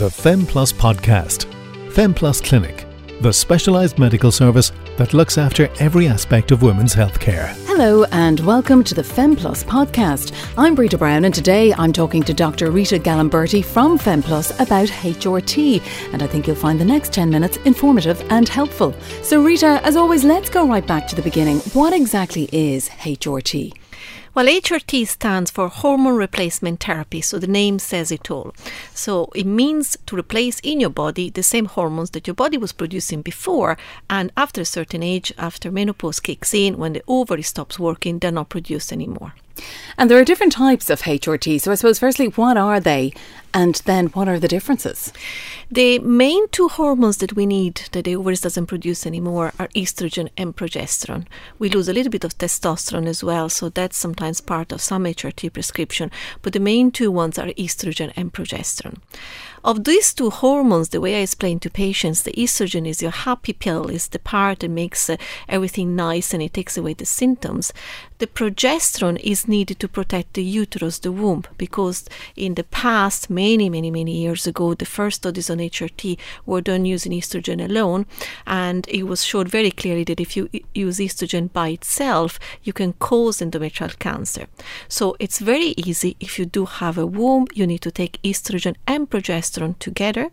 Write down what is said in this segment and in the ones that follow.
the FemPlus podcast. FemPlus Clinic, the specialised medical service that looks after every aspect of women's healthcare. Hello and welcome to the FemPlus podcast. I'm Brita Brown and today I'm talking to Dr. Rita Galimberti from FemPlus about HRT and I think you'll find the next 10 minutes informative and helpful. So Rita, as always, let's go right back to the beginning. What exactly is HRT? Well, HRT stands for hormone replacement therapy, so the name says it all. So it means to replace in your body the same hormones that your body was producing before, and after a certain age, after menopause kicks in, when the ovary stops working, they're not produced anymore. And there are different types of HRT. So I suppose, firstly, what are they? And then what are the differences? The main two hormones that we need that the ovaries doesn't produce anymore are estrogen and progesterone. We lose a little bit of testosterone as well, so that's sometimes part of some HRT prescription. But the main two ones are estrogen and progesterone. Of these two hormones, the way I explain to patients, the estrogen is your happy pill, is the part that makes uh, everything nice and it takes away the symptoms. The progesterone is needed to protect the uterus, the womb, because in the past, many, many, many years ago, the first studies on HRT were done using estrogen alone, and it was showed very clearly that if you use estrogen by itself, you can cause endometrial cancer. So it's very easy. If you do have a womb, you need to take estrogen and progesterone progesterone together.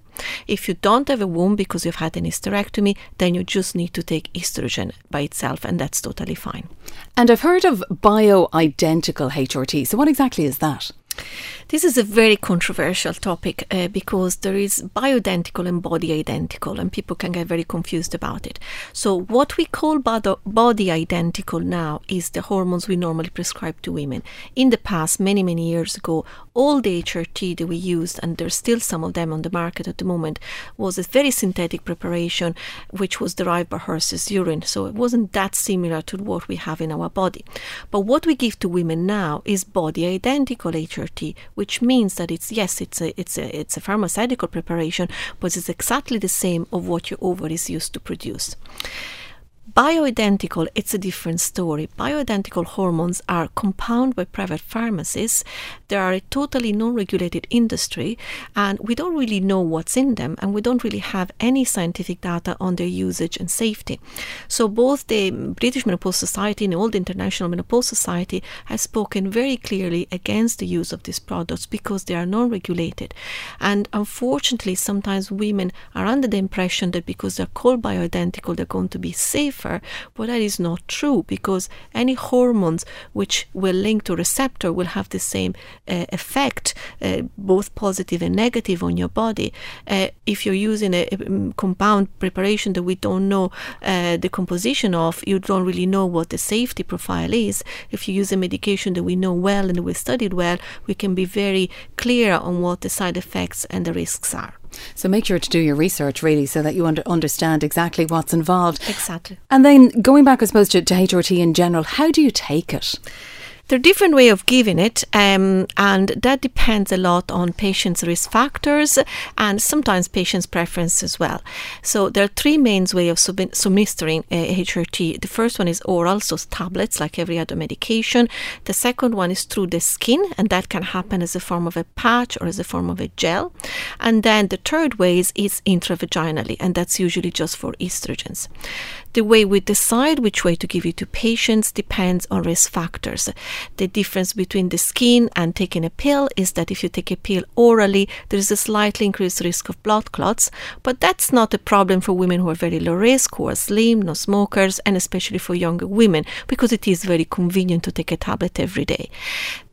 If you don't have a womb because you've had an hysterectomy, then you just need to take estrogen by itself, and that's totally fine. And I've heard of bioidentical HRT. So, what exactly is that? This is a very controversial topic uh, because there is bioidentical and body identical, and people can get very confused about it. So, what we call body identical now is the hormones we normally prescribe to women. In the past, many, many years ago, all the HRT that we used, and there's still some of them on the market at the moment, was a very synthetic preparation which was derived by horses' urine. So, it wasn't that similar to what we have in our body. But what we give to women now is body identical HRT which means that it's yes, it's a it's a it's a pharmaceutical preparation, but it's exactly the same of what your ovaries used to produce. Bioidentical, it's a different story. Bioidentical hormones are compounded by private pharmacies. They are a totally non regulated industry, and we don't really know what's in them, and we don't really have any scientific data on their usage and safety. So, both the British Menopause Society and the Old International Menopause Society have spoken very clearly against the use of these products because they are non regulated. And unfortunately, sometimes women are under the impression that because they're called bioidentical, they're going to be safer but that is not true because any hormones which will link to receptor will have the same uh, effect, uh, both positive and negative on your body. Uh, if you're using a, a, um, compound preparation that we don't know uh, the composition of, you don't really know what the safety profile is. If you use a medication that we know well and we studied well, we can be very clear on what the side effects and the risks are. So make sure to do your research really so that you under, understand exactly what's involved. Exactly. And then going back, I suppose, to, to HRT in general, how do you take it? There are different way of giving it, um, and that depends a lot on patients' risk factors and sometimes patients' preference as well. So there are three main ways of sub- administering uh, HRT. The first one is oral, so tablets like every other medication. The second one is through the skin, and that can happen as a form of a patch or as a form of a gel. And then the third way is, is intravaginally, and that's usually just for estrogens. The way we decide which way to give it to patients depends on risk factors. The difference between the skin and taking a pill is that if you take a pill orally, there is a slightly increased risk of blood clots, but that's not a problem for women who are very low risk, who are slim, no smokers, and especially for younger women because it is very convenient to take a tablet every day.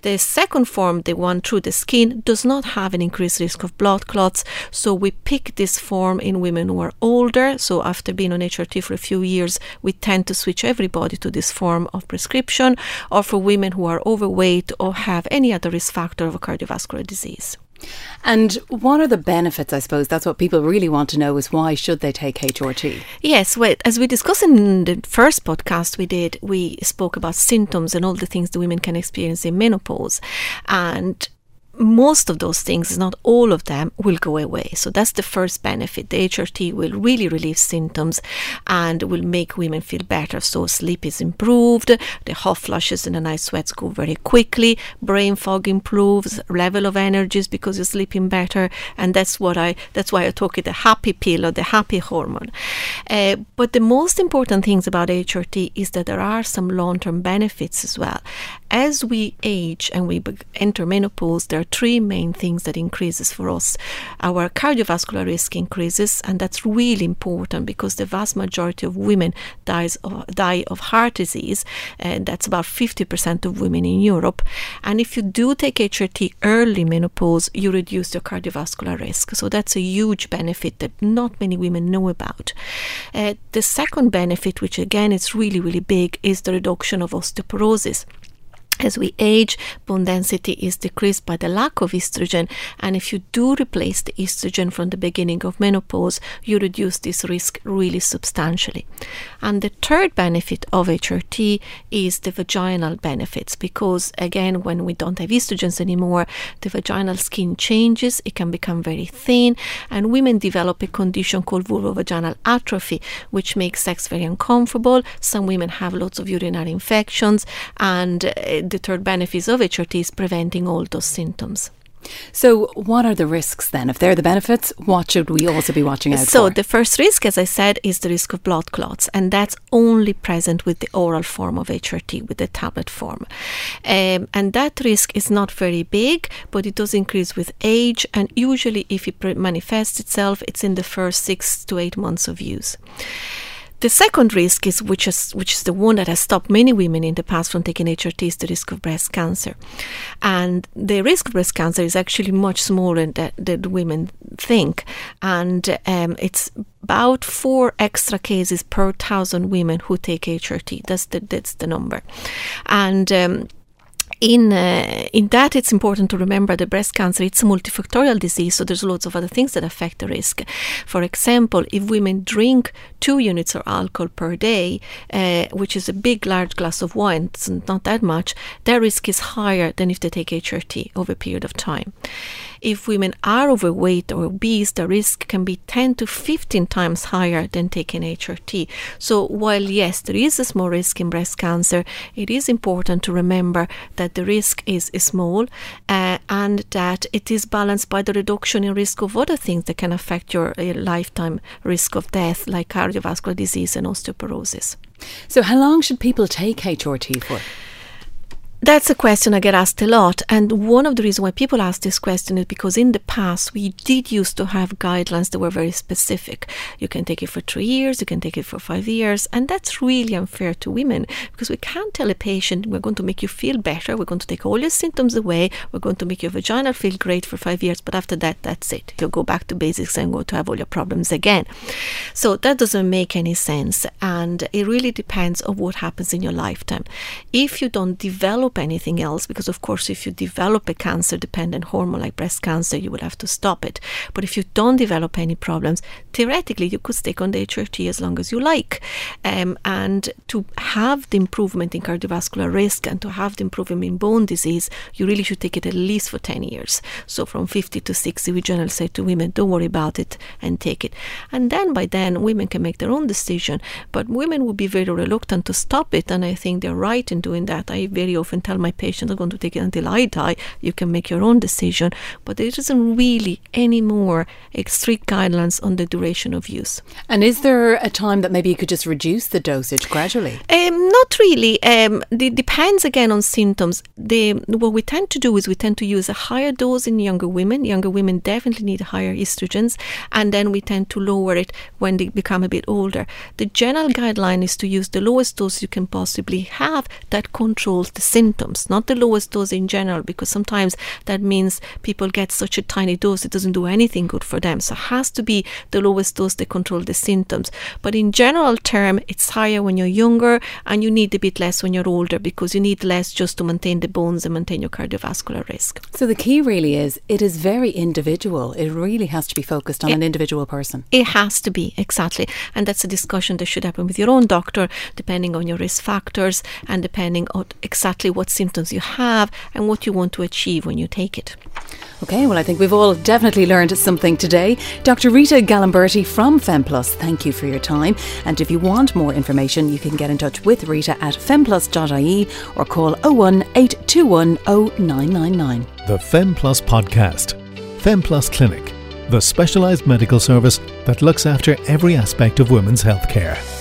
The second form, the one through the skin, does not have an increased risk of blood clots. So we pick this form in women who are older. So after being on HRT for a few years, we tend to switch everybody to this form of prescription, or for women who are overweight or have any other risk factor of cardiovascular disease. And what are the benefits? I suppose that's what people really want to know is why should they take HRT? Yes, well, as we discussed in the first podcast we did, we spoke about symptoms and all the things the women can experience in menopause. And most of those things, not all of them, will go away. So that's the first benefit. The HRT will really relieve symptoms and will make women feel better. So sleep is improved, the hot flushes and the night sweats go very quickly, brain fog improves, level of energies because you're sleeping better, and that's what I that's why I talk it the happy pill or the happy hormone. Uh, but the most important things about HRT is that there are some long-term benefits as well. As we age and we enter menopause, there are three main things that increases for us. Our cardiovascular risk increases, and that's really important because the vast majority of women dies of, die of heart disease, and that's about 50% of women in Europe. And if you do take HRT early menopause, you reduce your cardiovascular risk. So that's a huge benefit that not many women know about. Uh, the second benefit, which again is really, really big, is the reduction of osteoporosis as we age, bone density is decreased by the lack of estrogen. And if you do replace the estrogen from the beginning of menopause, you reduce this risk really substantially. And the third benefit of HRT is the vaginal benefits, because again, when we don't have estrogens anymore, the vaginal skin changes, it can become very thin, and women develop a condition called vulvovaginal atrophy, which makes sex very uncomfortable. Some women have lots of urinary infections, and uh, the third benefit of HRT is preventing all those symptoms. So, what are the risks then? If they're the benefits, what should we also be watching out so for? So, the first risk, as I said, is the risk of blood clots, and that's only present with the oral form of HRT, with the tablet form. Um, and that risk is not very big, but it does increase with age, and usually, if it manifests itself, it's in the first six to eight months of use. The second risk is which is which is the one that has stopped many women in the past from taking HRT is the risk of breast cancer, and the risk of breast cancer is actually much smaller than, than women think, and um, it's about four extra cases per thousand women who take HRT. That's the that's the number, and um, in uh, in that it's important to remember that breast cancer it's a multifactorial disease so there's lots of other things that affect the risk for example if women drink two units of alcohol per day uh, which is a big large glass of wine it's not that much their risk is higher than if they take HRT over a period of time if women are overweight or obese, the risk can be 10 to 15 times higher than taking HRT. So, while yes, there is a small risk in breast cancer, it is important to remember that the risk is small uh, and that it is balanced by the reduction in risk of other things that can affect your uh, lifetime risk of death, like cardiovascular disease and osteoporosis. So, how long should people take HRT for? That's a question I get asked a lot. And one of the reasons why people ask this question is because in the past we did used to have guidelines that were very specific. You can take it for three years, you can take it for five years. And that's really unfair to women because we can't tell a patient we're going to make you feel better, we're going to take all your symptoms away, we're going to make your vagina feel great for five years, but after that, that's it. You'll go back to basics and go to have all your problems again. So that doesn't make any sense. And it really depends on what happens in your lifetime. If you don't develop develop anything else because of course if you develop a cancer dependent hormone like breast cancer you would have to stop it. But if you don't develop any problems theoretically you could stick on the HRT as long as you like. Um, and to have the improvement in cardiovascular risk and to have the improvement in bone disease you really should take it at least for 10 years. So from 50 to 60 we generally say to women don't worry about it and take it. And then by then women can make their own decision. But women would be very reluctant to stop it and I think they're right in doing that. I very often tell my patients I'm going to take it until I die. You can make your own decision, but there isn't really any more strict guidelines on the duration of use. And is there a time that maybe you could just reduce the dosage gradually? Um, not really. Um, it depends again on symptoms. The, what we tend to do is we tend to use a higher dose in younger women. Younger women definitely need higher estrogens, and then we tend to lower it when they become a bit older. The general guideline is to use the lowest dose you can possibly have that controls the symptoms symptoms, not the lowest dose in general, because sometimes that means people get such a tiny dose it doesn't do anything good for them. So it has to be the lowest dose to control the symptoms. But in general term, it's higher when you're younger and you need a bit less when you're older because you need less just to maintain the bones and maintain your cardiovascular risk. So the key really is it is very individual. It really has to be focused on it, an individual person. It has to be, exactly. And that's a discussion that should happen with your own doctor, depending on your risk factors and depending on exactly what symptoms you have and what you want to achieve when you take it. Okay, well, I think we've all definitely learned something today. Dr. Rita Galimberti from FemPlus, thank you for your time. And if you want more information, you can get in touch with Rita at femplus.ie or call 01 821 0999. The FemPlus Podcast. FemPlus Clinic, the specialised medical service that looks after every aspect of women's healthcare.